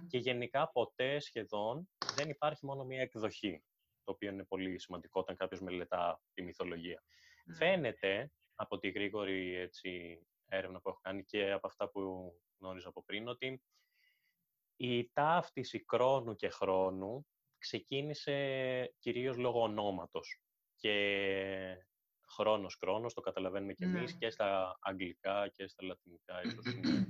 C: και γενικά ποτέ σχεδόν δεν υπάρχει μόνο μία εκδοχή, το οποίο είναι πολύ σημαντικό όταν κάποιος μελετά τη μυθολογία. Ναι. Φαίνεται από τη γρήγορη έτσι, έρευνα που έχω κάνει και από αυτά που γνώριζα από πριν, ότι η ταύτιση κρόνου και χρόνου ξεκίνησε κυρίως λόγω ονόματος. Και χρόνος, χρόνος, το καταλαβαίνουμε και εμείς, ναι. και στα αγγλικά και στα λατινικά ίσως είναι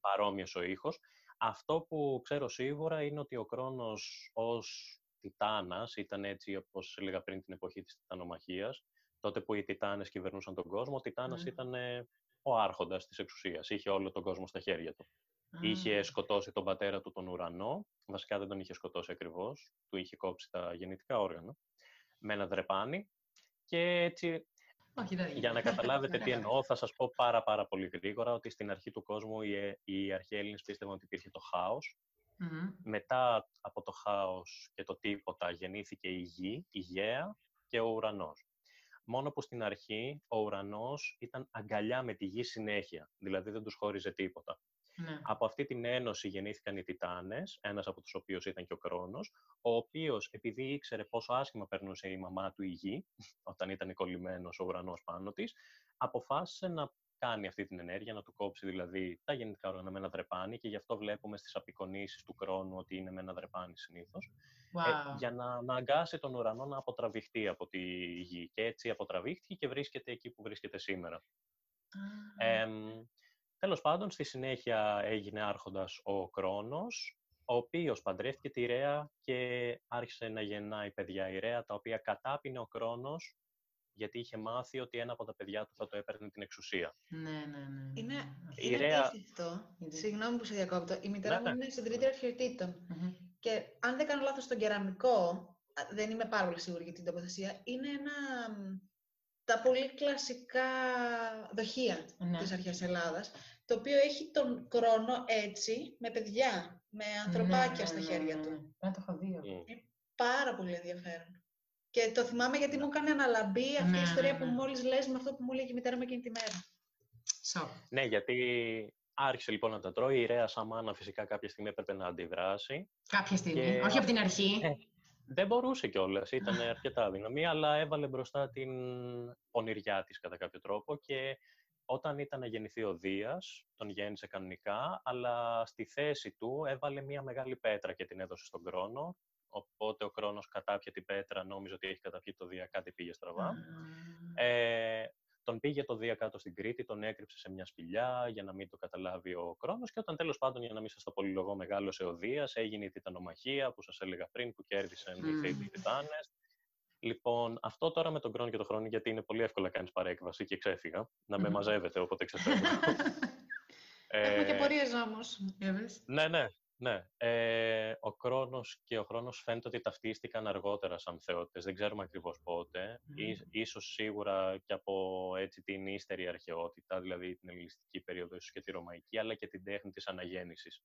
C: παρόμοιος ο ήχος. Αυτό που ξέρω σίγουρα είναι ότι ο Κρόνος ως Τιτάνας ήταν έτσι όπως έλεγα πριν την εποχή της Τιτανομαχίας, τότε που οι Τιτάνες κυβερνούσαν τον κόσμο, ο Τιτάνας mm. ήταν ο άρχοντας της εξουσίας, είχε όλο τον κόσμο στα χέρια του. Είχε σκοτώσει τον πατέρα του τον ουρανό, βασικά δεν τον είχε σκοτώσει ακριβώς, του είχε κόψει τα γεννητικά όργανα, με ένα δρεπάνι. Και έτσι για να καταλάβετε τι εννοώ, θα σας πω πάρα πάρα πολύ γρήγορα ότι στην αρχή του κόσμου οι, οι αρχαίοι Έλληνες πίστευαν ότι υπήρχε το χαος Μετά από το χάος και το τίποτα γεννήθηκε η γη, η γέα και ο ουρανός. Μόνο που στην αρχή ο ουρανός ήταν αγκαλιά με τη γη συνέχεια, δηλαδή δεν τους χώριζε τίποτα. Ναι. Από αυτή την ένωση γεννήθηκαν οι Τιτάνες, ένας από τους οποίους ήταν και ο Κρόνος, ο οποίος επειδή ήξερε πόσο άσχημα περνούσε η μαμά του η γη, όταν ήταν κολλημένος ο ουρανός πάνω της, αποφάσισε να κάνει αυτή την ενέργεια, να του κόψει δηλαδή τα γεννητικά όργανα με ένα δρεπάνι και γι' αυτό βλέπουμε στις απεικονίσεις του Κρόνου ότι είναι με ένα δρεπάνι συνήθως, ε, για να αναγκάσει τον ουρανό να αποτραβηχτεί από τη γη. Και έτσι αποτραβήχτηκε και βρίσκεται εκεί που βρίσκεται σήμερα. Τέλος πάντων, στη συνέχεια έγινε άρχοντας ο Κρόνος, ο οποίος παντρεύτηκε τη Ρέα και άρχισε να γεννάει παιδιά η Ρέα, τα οποία κατάπινε ο Κρόνος, γιατί είχε μάθει ότι ένα από τα παιδιά του θα το έπαιρνε την εξουσία.
B: Ναι, ναι, ναι.
A: Είναι, η είναι Ρέα... Συγγνώμη που σε διακόπτω. Η μητέρα ναι, μου ναι. είναι στην τρίτη αρχιετήτων. Και αν δεν κάνω λάθος στον κεραμικό, δεν είμαι πάρα πολύ σίγουρη για την τοποθεσία, είναι ένα τα πολύ κλασικά δοχεία ναι. της αρχαίας Ελλάδας, το οποίο έχει τον χρόνο έτσι, με παιδιά, με ανθρωπάκια στα χέρια του.
B: Ναι, το έχω δει.
A: Είναι πάρα πολύ ενδιαφέρον. Και το θυμάμαι γιατί μου έκανε αναλαμπή αυτή η ιστορία που μόλις λες με αυτό που μου λέει η μητέρα μου εκείνη τη μέρα.
C: Ναι, γιατί άρχισε λοιπόν να τα τρώει. Η Ρέα Σαμάνα φυσικά κάποια στιγμή έπρεπε να αντιδράσει.
B: Κάποια στιγμή, όχι από την αρχή. Ε,
C: δεν μπορούσε κιόλας, ήταν αρκετά δύναμη, αλλά έβαλε μπροστά την πονηριά της κατά κάποιο τρόπο και όταν ήταν να γεννηθεί ο Δίας, τον γέννησε κανονικά, αλλά στη θέση του έβαλε μια μεγάλη πέτρα και την έδωσε στον Κρόνο. Οπότε ο Κρόνος κατάπιε την πέτρα, νόμιζε ότι έχει καταπιεί το Δία, κάτι πήγε στραβά. Ε, τον πήγε το Δία κάτω στην Κρήτη, τον έκρυψε σε μια σπηλιά για να μην το καταλάβει ο Κρόνος και όταν τέλος πάντων, για να μην σας το πολυλογώ, μεγάλωσε ο Δίας, έγινε η Τιτανομαχία που σας έλεγα πριν, που κέρδισαν mm. οι Θεοί Τιτάνες. Λοιπόν, αυτό τώρα με τον Κρόνο και τον χρόνο, γιατί είναι πολύ εύκολα να κάνεις παρέκβαση και ξέφυγα, να με μαζεύετε όποτε ξεφεύγω.
A: Έχουμε και πορείες όμως.
C: Ναι, ναι. Ναι, ε, ο Κρόνος και ο Χρόνος φαίνεται ότι ταυτίστηκαν αργότερα σαν θεότητες. Δεν ξέρουμε ακριβώς πότε. Mm. Ίσως σίγουρα και από έτσι, την ύστερη αρχαιότητα, δηλαδή την ελληνιστική περίοδο ίσως και τη ρωμαϊκή, αλλά και την τέχνη της αναγέννησης.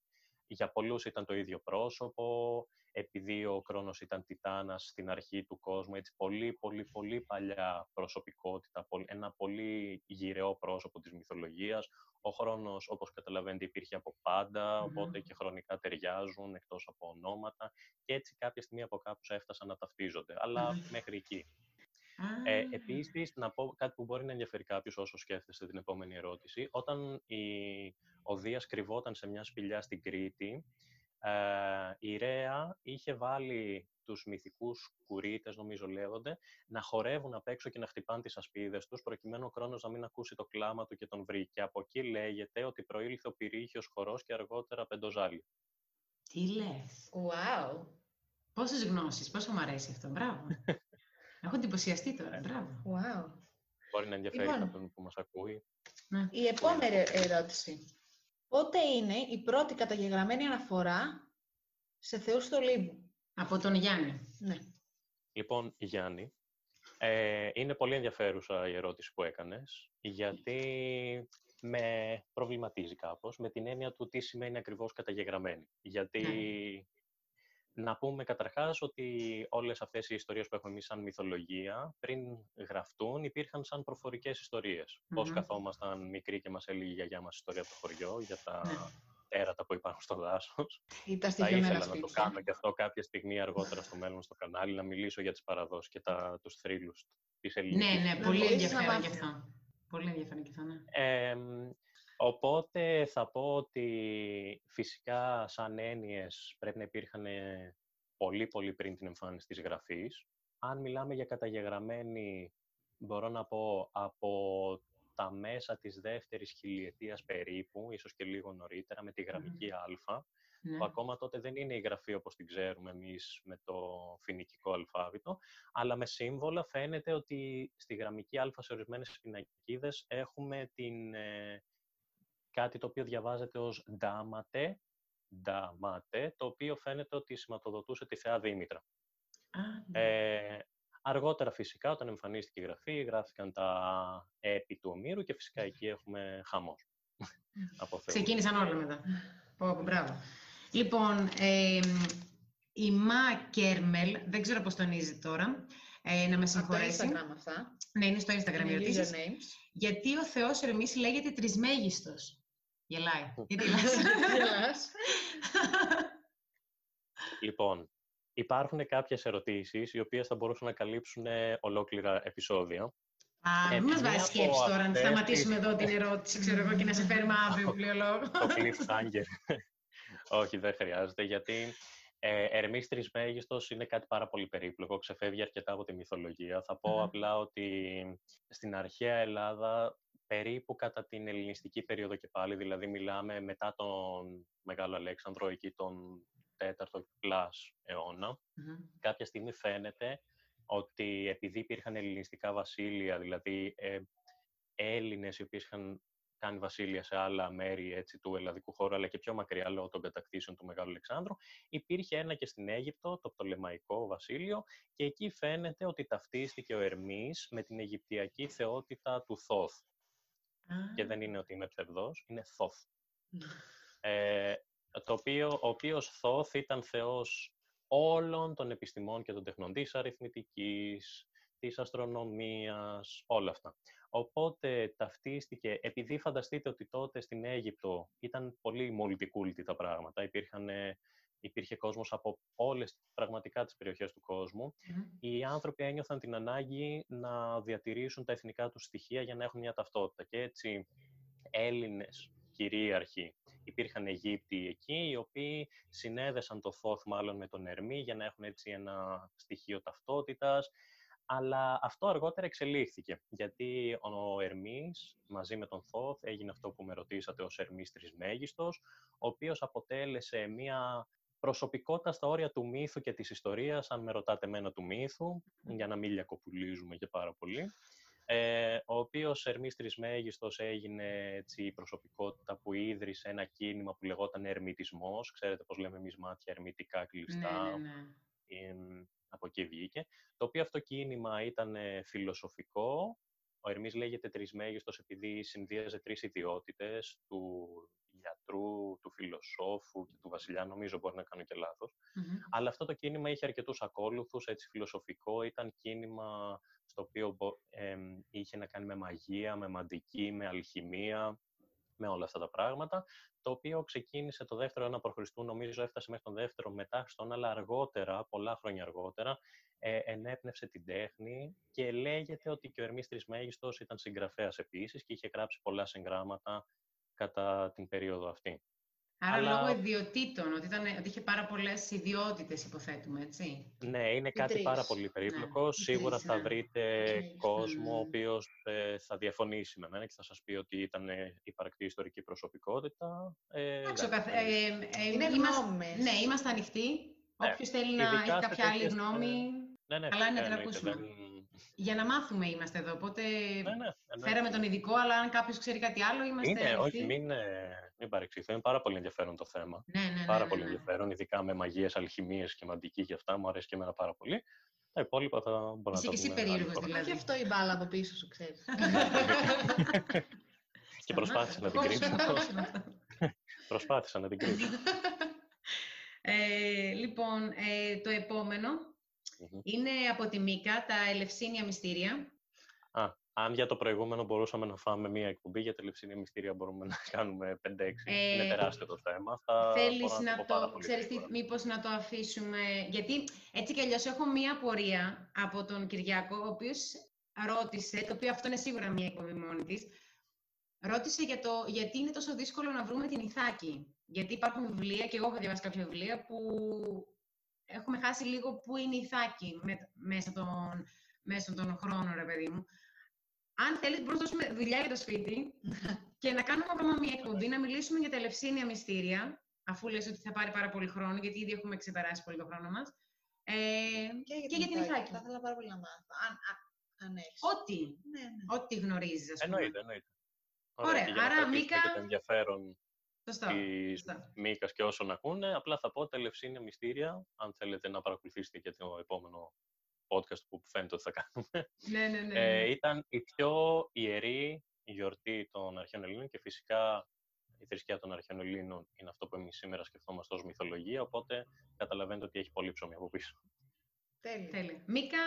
C: Για πολλούς ήταν το ίδιο πρόσωπο, επειδή ο Κρόνος ήταν τιτάνας στην αρχή του κόσμου, έτσι πολύ, πολύ, πολύ παλιά προσωπικότητα, ένα πολύ γυρεό πρόσωπο της μυθολογίας. Ο χρόνος, όπως καταλαβαίνετε, υπήρχε από πάντα, οπότε και χρονικά ταιριάζουν, εκτός από ονόματα, και έτσι κάποια στιγμή από κάπου έφτασαν να ταυτίζονται, αλλά μέχρι εκεί. Ε, επίσης, να πω κάτι που μπορεί να ενδιαφέρει κάποιος όσο σκέφτεστε την επόμενη ερώτηση. Όταν η, ο Δίας κρυβόταν σε μια σπηλιά στην Κρήτη, ε, η Ρέα είχε βάλει τους μυθικούς κουρίτες, νομίζω λέγονται, να χορεύουν απ' έξω και να χτυπάνε τις ασπίδες τους, προκειμένου ο Κρόνος να μην ακούσει το κλάμα του και τον βρει. Και από εκεί λέγεται ότι προήλθε ο πυρίχιος χορός και αργότερα πεντοζάλι.
B: Τι λες!
A: Wow!
B: Πόσες γνώσεις, πόσο μου αρέσει αυτό, μπράβο. Έχω εντυπωσιαστεί τώρα, ε. μπράβο.
A: Wow.
C: Μπορεί να ενδιαφέρει λοιπόν, κάποιον που μας ακούει.
A: Ναι. Η επόμενη ερώτηση. Πότε είναι η πρώτη καταγεγραμμένη αναφορά σε θεούς του Ολύμπου.
B: Από τον Γιάννη.
A: Ναι.
C: Λοιπόν, Γιάννη, ε, είναι πολύ ενδιαφέρουσα η ερώτηση που έκανες, γιατί με προβληματίζει κάπως, με την έννοια του τι σημαίνει ακριβώς καταγεγραμμένη. Γιατί, να πούμε καταρχάς ότι όλες αυτές οι ιστορίες που έχουμε εμείς σαν μυθολογία, πριν γραφτούν, υπήρχαν σαν προφορικές ιστορίες. Mm-hmm. Πώς καθόμασταν μικροί και μας έλεγε η γιαγιά μας ιστορία από το χωριό, για τα ναι. τέρατα που υπάρχουν στο δάσος. Θα ήθελα να το κάνω και αυτό κάποια στιγμή αργότερα στο μέλλον στο κανάλι, να μιλήσω για τις παραδόσεις και τα, τους θρύλους της ελληνικής.
B: Ναι, ναι, πολύ ενδιαφέρον και αυτό. Πολύ ενδιαφέρον και αυτό, ναι.
C: Ε, Οπότε θα πω ότι φυσικά σαν έννοιες πρέπει να υπήρχαν πολύ πολύ πριν την εμφάνιση της γραφής. Αν μιλάμε για καταγεγραμμένη, μπορώ να πω από τα μέσα της δεύτερης χιλιετίας περίπου, ίσως και λίγο νωρίτερα, με τη γραμμική α, ναι. που ακόμα τότε δεν είναι η γραφή όπως την ξέρουμε εμείς με το φοινικικό αλφάβητο, αλλά με σύμβολα φαίνεται ότι στη γραμμική α σε ορισμένες πινακίδες έχουμε την, ε, κάτι το οποίο διαβάζεται ως «ντάματε», «ντάματε», το οποίο φαίνεται ότι σηματοδοτούσε τη Θεά Δήμητρα. Ναι. Ε, αργότερα φυσικά, όταν εμφανίστηκε η γραφή, γράφηκαν τα έπι του Ομήρου και φυσικά εκεί έχουμε χαμός.
B: Ξεκίνησαν όλα μετά. Πω, μπράβο. Λοιπόν, ε, η Μα Κέρμελ, δεν ξέρω πώς τονίζει τώρα, ε, να με συγχωρέσει.
A: Από Instagram αυτά.
B: Ναι, είναι στο Instagram η Γιατί ο Θεός Ερμής λέγεται τρισμέγιστος. Γελάει. Γιατί γελάς.
C: λοιπόν, υπάρχουν κάποιες ερωτήσεις οι οποίες θα μπορούσαν να καλύψουν ε, ολόκληρα επεισόδια.
B: Α, μην μας βάζει σκέψη τώρα, να σταματήσουμε εδώ την ερώτηση, ξέρω εγώ, και να σε φέρουμε αύριο βιβλιολόγο.
C: Το cliffhanger. Όχι, δεν χρειάζεται, γιατί ε, Ερμής Τρισμέγιστος είναι κάτι πάρα πολύ περίπλοκο, ξεφεύγει αρκετά από τη μυθολογία. Θα πω απλά ότι στην αρχαία Ελλάδα περίπου κατά την ελληνιστική περίοδο και πάλι, δηλαδή μιλάμε μετά τον Μεγάλο Αλέξανδρο, εκεί τον 4ο πλάς αιώνα. Κάποια στιγμή φαίνεται ότι επειδή υπήρχαν ελληνιστικά βασίλεια, δηλαδή ε, Έλληνες οι οποίοι είχαν κάνει βασίλεια σε άλλα μέρη έτσι, του ελλαδικού χώρου, αλλά και πιο μακριά λόγω των κατακτήσεων του Μεγάλου Αλεξάνδρου, υπήρχε ένα και στην Αίγυπτο, το Πτολεμαϊκό βασίλειο, και εκεί φαίνεται ότι ταυτίστηκε ο Ερμής με την Αιγυπτιακή θεότητα του Θόθ και δεν είναι ότι είναι ψευδός, είναι Θόθ. Ε, το οποίο, ο οποίος Θόθ ήταν θεός όλων των επιστημών και των τεχνών, της αριθμητικής, της αστρονομίας, όλα αυτά. Οπότε ταυτίστηκε, επειδή φανταστείτε ότι τότε στην Αίγυπτο ήταν πολύ multiculti τα πράγματα, υπήρχαν υπήρχε κόσμος από όλες πραγματικά τις περιοχές του κόσμου. Οι άνθρωποι ένιωθαν την ανάγκη να διατηρήσουν τα εθνικά τους στοιχεία για να έχουν μια ταυτότητα. Και έτσι Έλληνες κυρίαρχοι υπήρχαν Αιγύπτιοι εκεί, οι οποίοι συνέδεσαν το Θόθ μάλλον με τον Ερμή για να έχουν έτσι ένα στοιχείο ταυτότητας. Αλλά αυτό αργότερα εξελίχθηκε, γιατί ο Ερμής μαζί με τον Θόθ έγινε αυτό που με ρωτήσατε ως Ερμής Τρισμέγιστος, ο οποίος αποτέλεσε μια προσωπικότητα στα όρια του μύθου και της ιστορίας, αν με ρωτάτε εμένα του μύθου, για να μην λιακοπουλίζουμε και πάρα πολύ. Ε, ο οποίος Ερμής Τρισμέγιστος έγινε έτσι, η προσωπικότητα που ίδρυσε ένα κίνημα που λεγόταν Ερμητισμός. Ξέρετε πώς λέμε εμείς μάτια ερμητικά κλειστά. Ναι, ναι, ναι. από εκεί βγήκε. Το οποίο αυτό κίνημα ήταν φιλοσοφικό. Ο Ερμής λέγεται Τρισμέγιστος επειδή συνδύαζε τρεις ιδιότητες του γιατρού, του φιλοσόφου και του βασιλιά, νομίζω μπορεί να κάνω και λαθος Αλλά αυτό το κίνημα είχε αρκετούς ακόλουθους, έτσι φιλοσοφικό, ήταν κίνημα στο οποίο είχε να κάνει με μαγεία, με μαντική, με αλχημία, με όλα αυτά τα πράγματα, το οποίο ξεκίνησε το δεύτερο ένα προ Χριστού, νομίζω έφτασε μέχρι τον δεύτερο μετά στον, αλλά αργότερα, πολλά χρόνια αργότερα, ε, ενέπνευσε την τέχνη και λέγεται ότι και ο Ερμής Τρισμέγιστος ήταν συγγραφέας επίσης και είχε γράψει πολλά συγγράμματα κατά την περίοδο αυτή.
B: Άρα Αλλά... λόγω ιδιωτήτων, ότι, ήταν, ότι είχε πάρα πολλές ιδιότητες, υποθέτουμε, έτσι.
C: Ναι, είναι κάτι πάρα πολύ ναι, περίπλοκο. Σίγουρα θα ναι. βρείτε κόσμο ο οποίος ε, θα διαφωνήσει με μένα και θα σας πει ότι ήταν υπαρκτή ιστορική προσωπικότητα.
B: Ε, Εντάξει, ε, ε, είναι είμαστε, Ναι, είμαστε ανοιχτοί. Ναι, Όποιος θέλει να έχει κάποια άλλη γνώμη, ναι, ναι, καλά είναι να την ακούσουμε. Για να μάθουμε είμαστε εδώ. Οπότε ναι, ναι, φέραμε τον ειδικό, αλλά αν κάποιος ξέρει κάτι άλλο, είμαστε.
C: Είναι, όχι, μην, ε, μην παρεξηγηθώ. Είναι πάρα πολύ ενδιαφέρον το θέμα.
B: Ναι, ναι, ναι
C: πάρα
B: ναι,
C: πολύ ενδιαφέρον, ειδικά με μαγείες, αλχημίες και μαντική και αυτά. Μου αρέσει και εμένα πάρα πολύ. Τα υπόλοιπα θα μπορώ να
A: τα
C: Είσαι
A: και εσύ περίεργος δηλαδή. αυτό η μπάλα από πίσω σου, ξέρεις.
C: και προσπάθησα να την κρύψω. προσπάθησα να την κρύψω.
B: Ε, λοιπόν, ε, το επομενο είναι από τη Μίκα, τα Ελευσίνια Μυστήρια.
C: Α, αν για το προηγούμενο μπορούσαμε να φάμε μία εκπομπή για τα Ελευσίνια Μυστήρια, μπορούμε να κάνουμε 5-6. Ε, είναι τεράστιο το θέμα.
B: Θα θέλεις να, το, ξέρεις τι, μήπως να το αφήσουμε, γιατί έτσι κι αλλιώς έχω μία απορία από τον Κυριάκο, ο οποίος ρώτησε, το οποίο αυτό είναι σίγουρα μία εκπομπή μόνη της, ρώτησε για το γιατί είναι τόσο δύσκολο να βρούμε την Ιθάκη. Γιατί υπάρχουν βιβλία, και εγώ έχω διαβάσει κάποια βιβλία, που έχουμε χάσει λίγο πού είναι η Ιθάκη μέσα, τον, μέσα τον χρόνο, ρε παιδί μου. Αν θέλετε, μπορούμε να δώσουμε δουλειά για το σπίτι και να κάνουμε ακόμα μία εκπομπή, να μιλήσουμε για τα ελευσίνια μυστήρια, αφού λες ότι θα πάρει πάρα πολύ χρόνο, γιατί ήδη έχουμε ξεπεράσει πολύ το χρόνο μας. Ε, και, για, και για την Ιθάκη.
A: Θα ήθελα πάρα πολύ να μάθω. Αν, αν, έχεις.
B: Ό,τι. Ναι, ναι. Ό,τι γνωρίζεις, ας
C: πούμε. Εννοείται, εννοείται.
B: Ωραία, Ωραία. άρα Μίκα...
C: Και το ενδιαφέρον της Μίκα και όσων ακούνε, απλά θα πω τα Ελευσίνια Μυστήρια, αν θέλετε να παρακολουθήσετε και το επόμενο podcast που φαίνεται ότι θα κάνουμε.
B: Ναι, ναι, ναι. Ε,
C: ναι. ήταν η πιο ιερή γιορτή των Αρχαίων Ελλήνων και φυσικά η θρησκεία των Αρχαίων Ελλήνων είναι αυτό που εμείς σήμερα σκεφτόμαστε ως μυθολογία, οπότε καταλαβαίνετε ότι έχει πολύ ψωμί από πίσω.
B: Τέλεια. Τέλεια. Μίκα,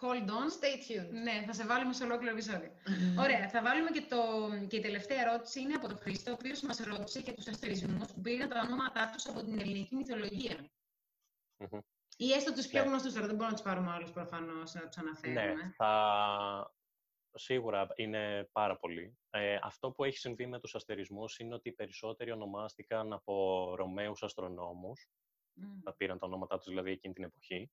B: hold on.
A: Stay tuned.
B: Ναι, θα σε βάλουμε σε ολόκληρο επεισόδιο. Ωραία. Θα βάλουμε και, το, και η τελευταία ερώτηση είναι από τον Χρήστο, ο οποίος μας ρώτησε για τους αστερισμού που πήραν τα ονόματά τους από την ελληνική μυθολογία. Ή έστω τους πιο ναι. γνωστούς, τώρα δεν μπορούμε να τους πάρουμε όλους προφανώς να τους αναφέρουμε.
C: Ναι, θα... σίγουρα είναι πάρα πολύ. Ε, αυτό που έχει συμβεί με τους αστερισμούς είναι ότι οι περισσότεροι ονομάστηκαν από Ρωμαίους αστρονόμους. Mm. Τα πήραν τα ονόματά τους δηλαδή εκείνη την εποχή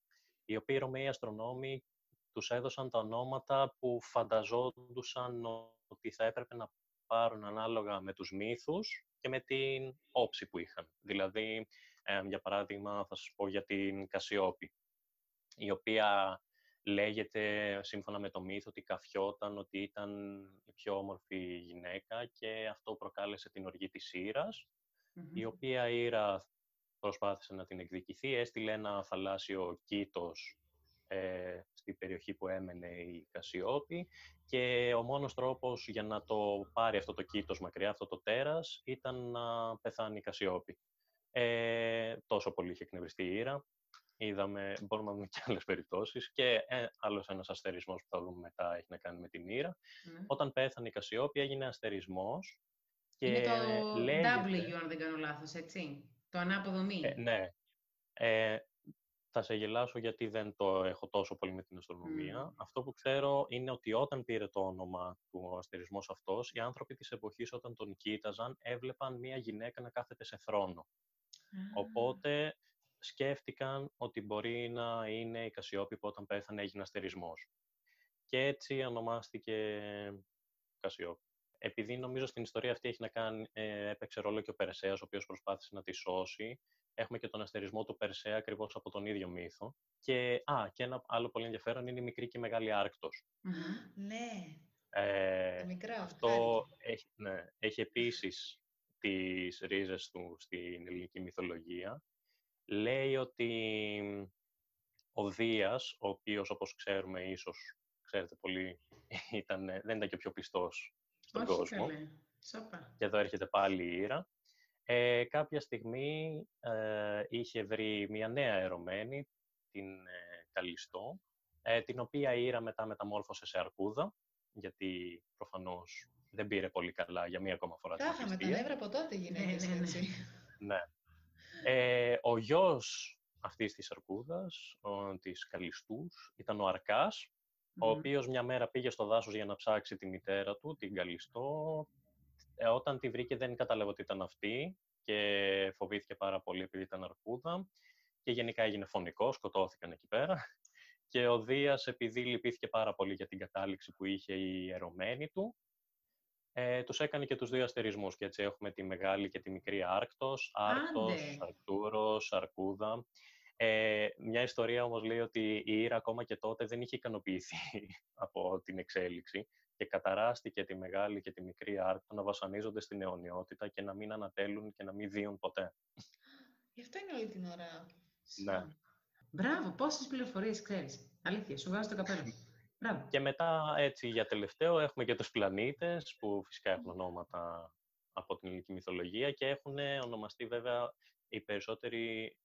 C: οι οποίοι Ρωμαίοι αστρονόμοι τους έδωσαν τα ονόματα που φανταζόντουσαν ότι θα έπρεπε να πάρουν ανάλογα με τους μύθους και με την όψη που είχαν. Δηλαδή, για παράδειγμα, θα σας πω για την Κασιόπη, η οποία λέγεται, σύμφωνα με το μύθο, ότι καφιόταν, ότι ήταν η πιο όμορφη γυναίκα και αυτό προκάλεσε την οργή της ηρας η οποία Ήρα προσπάθησε να την εκδικηθεί, έστειλε ένα θαλάσσιο κήτος ε, στην περιοχή που έμενε η Κασιόπη και ο μόνος τρόπος για να το πάρει αυτό το κήτος μακριά, αυτό το τέρας, ήταν να πεθάνει η Κασιόπη. Ε, τόσο πολύ είχε εκνευριστεί η Ήρα. Είδαμε, μπορούμε να δούμε και άλλες περιπτώσεις και ε, άλλος ένας αστερισμός που θα δούμε μετά έχει να κάνει με την Ήρα. Ναι. Όταν πέθανε η Κασιόπη έγινε αστερισμός
B: και Είναι το λέγεται... W, αν δεν κάνω λάθος, έτσι; Το ανάποδο μη.
C: Ε, ναι. Ε, θα σε γελάσω γιατί δεν το έχω τόσο πολύ με την αστρονομία. Αυτό που ξέρω είναι ότι όταν πήρε το όνομα του αστερισμός αυτός, οι άνθρωποι της εποχής όταν τον κοίταζαν έβλεπαν μία γυναίκα να κάθεται σε θρόνο. Οπότε σκέφτηκαν ότι μπορεί να είναι η Κασιόπη που όταν πέθανε έγινε αστερισμός. Και έτσι ονομάστηκε Κασιόπη επειδή νομίζω στην ιστορία αυτή έχει να κάνει, ε, έπαιξε ρόλο και ο Περσέας, ο οποίος προσπάθησε να τη σώσει. Έχουμε και τον αστερισμό του Περσέα ακριβώς από τον ίδιο μύθο. Και, α, και ένα άλλο πολύ ενδιαφέρον είναι η μικρή και η μεγάλη Άρκτος.
A: Ναι.
C: Ε,
A: μικρά,
C: αυτό έχει, ναι, έχει επίσης τις ρίζες του στην ελληνική μυθολογία. Λέει ότι ο Δίας, ο οποίος όπως ξέρουμε ίσως, ξέρετε πολύ, ήταν, δεν ήταν και ο πιο πιστός στον
B: Όχι,
C: κόσμο. Και εδώ έρχεται πάλι η Ήρα. Ε, κάποια στιγμή ε, είχε βρει μια νέα ερωμένη, την ε, Καλιστό, ε, την οποία η Ήρα μετά μεταμόρφωσε σε αρκούδα, γιατί προφανώς δεν πήρε πολύ καλά για μία ακόμα φορά.
A: Τα είχαμε τα νεύρα από τότε γυναίκες, ναι, ναι, έτσι.
C: ναι. Ε, ο γιος αυτής της αρκούδας, ο, της Καλιστούς, ήταν ο Αρκάς, ο οποίος μια μέρα πήγε στο δάσος για να ψάξει τη μητέρα του, την Καλιστό. Ε, όταν τη βρήκε δεν κατάλαβε ότι ήταν αυτή και φοβήθηκε πάρα πολύ επειδή ήταν αρκούδα και γενικά έγινε φωνικός, σκοτώθηκαν εκεί πέρα. Και ο Δίας, επειδή λυπήθηκε πάρα πολύ για την κατάληξη που είχε η ερωμένη του, ε, τους έκανε και τους δύο αστερισμούς και έτσι έχουμε τη μεγάλη και τη μικρή Άρκτος, Άρκτος, Αρκτούρος, Αρκούδα. Ε, μια ιστορία όμως λέει ότι η Ήρα ακόμα και τότε δεν είχε ικανοποιηθεί από την εξέλιξη και καταράστηκε τη μεγάλη και τη μικρή Άρκτο να βασανίζονται στην αιωνιότητα και να μην ανατέλουν και να μην δίουν ποτέ.
A: Γι' αυτό είναι όλη την ώρα.
C: Ναι.
B: Μπράβο, πόσες πληροφορίες ξέρεις. Αλήθεια, σου βάζω το καπέλο. Μπράβο.
C: Και μετά, έτσι, για τελευταίο, έχουμε και τους πλανήτες, που φυσικά έχουν ονόματα από την ελληνική μυθολογία και έχουν ονομαστεί βέβαια οι περισσότεροι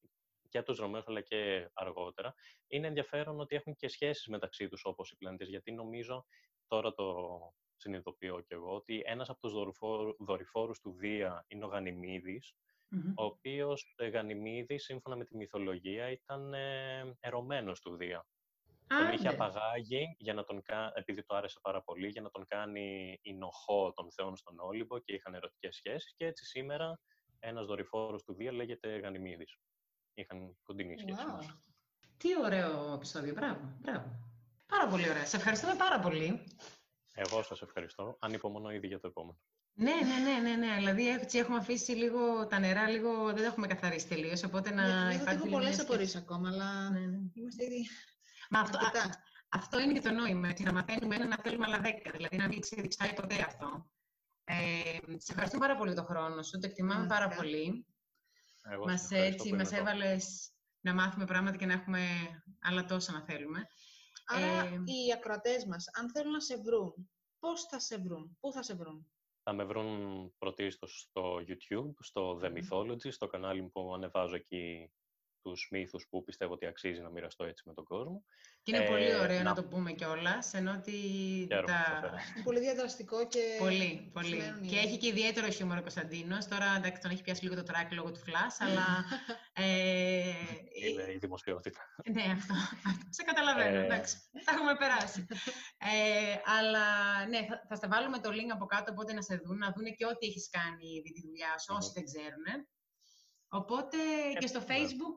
C: και τους Ρωμαίους αλλά και αργότερα, είναι ενδιαφέρον ότι έχουν και σχέσεις μεταξύ τους όπως οι πλανήτες, γιατί νομίζω, τώρα το συνειδητοποιώ κι εγώ, ότι ένας από τους δορυφόρους του Δία είναι ο Γανιμίδης, ο οποίος ε, Γανιμίδης, σύμφωνα με τη μυθολογία, ήταν ε, ερωμένος του Δία. Τον είχε απαγάγει, για να τον επειδή το άρεσε πάρα πολύ, για να τον κάνει νοχό των θεών στον Όλυμπο και είχαν ερωτικές σχέσεις και έτσι σήμερα ένας δορυφόρος του Δία λέγεται Γανιμίδης. Είχαν κοντινή σχέση. Wow.
B: Τι ωραίο επεισόδιο. Μπράβο, μπράβο. Πάρα πολύ ωραία. Σε ευχαριστούμε πάρα πολύ.
C: Εγώ σας ευχαριστώ. Ανυπομονώ ήδη για το επόμενο.
B: Ναι, ναι, ναι, ναι, ναι. Δηλαδή έτσι έχουμε αφήσει λίγο τα νερά, λίγο δεν τα έχουμε καθαρίσει τελείως. Οπότε να
A: ναι, υπάρχει. Έχω πολλές απορίες ακόμα, αλλά ναι, ναι. είμαστε ήδη.
B: Μα αυτό, α, αυτό είναι και το νόημα. Ότι να μαθαίνουμε ένα να θέλουμε άλλα δέκα. Δηλαδή να μην ξεδιψάει ποτέ αυτό. Ε, σε ευχαριστώ πάρα πολύ τον χρόνο σου. Το εκτιμάμε πάρα πολύ. Μας, έτσι, μας έβαλες να μάθουμε πράγματα και να έχουμε άλλα τόσα να θέλουμε.
A: Άρα ε, οι ακροατές μας, αν θέλουν να σε βρουν, πώς θα σε βρουν, πού θα σε βρουν;
C: Θα με βρουν πρωτίστως στο YouTube, στο The Mythology, στο κανάλι που ανεβάζω εκεί τους μύθους που πιστεύω ότι αξίζει να μοιραστώ έτσι με τον κόσμο.
B: Και είναι πολύ ε, ωραίο να... το πούμε κιόλας, ενώ ότι.
A: Τα... Είναι πολύ διαδραστικό και.
B: Πολύ, πολύ. Και έχει και ιδιαίτερο χιούμορ ο Κωνσταντίνος. Τώρα εντάξει, τον έχει πιάσει λίγο το τράκ λόγω του φλα, αλλά.
C: ε... Είναι η δημοσιότητα.
B: ναι, αυτό. Σε καταλαβαίνω. Ε... Εντάξει, τα έχουμε περάσει. ε, αλλά ναι, θα, θα στα βάλουμε το link από κάτω, οπότε να σε δουν, να δουν και ό,τι έχεις κάνει ήδη τη δουλειά σου, όσοι δεν ξέρουν. Οπότε και στο Facebook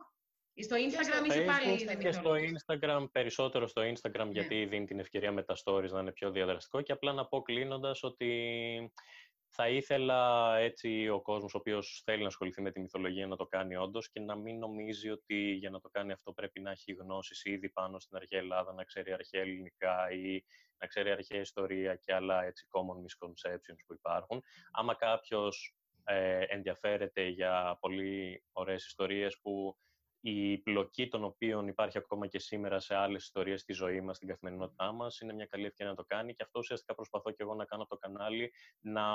B: στο Instagram είσαι πάλι
C: Και στο Instagram, περισσότερο στο Instagram, ναι. γιατί δίνει την ευκαιρία με τα stories να είναι πιο διαδραστικό. Και απλά να πω κλείνοντας ότι θα ήθελα έτσι ο κόσμος ο οποίος θέλει να ασχοληθεί με τη μυθολογία να το κάνει όντως και να μην νομίζει ότι για να το κάνει αυτό πρέπει να έχει γνώσεις ήδη πάνω στην αρχαία Ελλάδα, να ξέρει αρχαία ελληνικά ή να ξέρει αρχαία ιστορία και άλλα έτσι common misconceptions που υπάρχουν. Άμα κάποιος ε, ενδιαφέρεται για πολύ ωραίες ιστορίες που η πλοκή των οποίων υπάρχει ακόμα και σήμερα σε άλλες ιστορίες στη ζωή μας, στην καθημερινότητά μας, είναι μια καλή ευκαιρία να το κάνει και αυτό ουσιαστικά προσπαθώ και εγώ να κάνω το κανάλι, να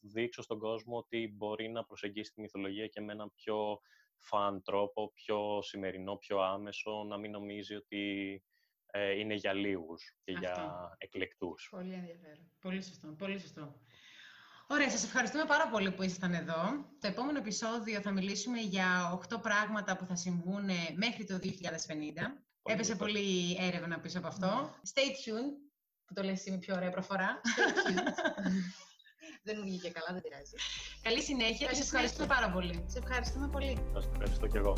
C: δείξω στον κόσμο ότι μπορεί να προσεγγίσει τη μυθολογία και με έναν πιο φαν τρόπο, πιο σημερινό, πιο άμεσο, να μην νομίζει ότι ε, είναι για λίγους και για εκλεκτούς.
A: Πολύ ενδιαφέρον.
B: Πολύ σωστό. Πολύ σωστό. Ωραία, σας ευχαριστούμε πάρα πολύ που ήσασταν εδώ. Το επόμενο επεισόδιο θα μιλήσουμε για 8 πράγματα που θα συμβούν μέχρι το 2050. Έπεσε πολύ έρευνα πίσω από αυτό. Stay tuned, που το λες εσύ με πιο ωραία προφορά.
A: δεν μου βγήκε καλά, δεν πειράζει.
B: Καλή συνέχεια και σας ευχαριστούμε πάρα πολύ.
A: Σε ευχαριστούμε πολύ.
C: Σας ευχαριστώ και εγώ.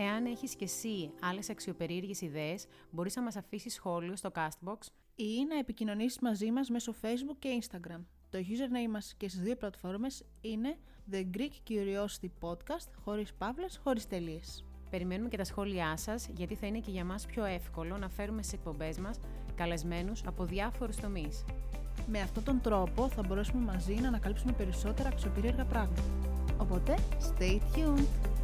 B: Εάν έχεις και εσύ άλλες αξιοπερίεργες ιδέες, μπορείς να μας αφήσεις σχόλιο στο Castbox
A: ή να επικοινωνήσεις μαζί μας μέσω Facebook και Instagram. Το username μας και στις δύο πλατφόρμες είναι The Greek Curiosity Podcast, χωρίς παύλες, χωρίς τελείες.
B: Περιμένουμε και τα σχόλιά σας, γιατί θα είναι και για μας πιο εύκολο να φέρουμε στις εκπομπές μας καλεσμένους από διάφορους τομείς.
A: Με αυτόν τον τρόπο θα μπορέσουμε μαζί να ανακαλύψουμε περισσότερα αξιοπερίεργα πράγματα. Οπότε, stay tuned!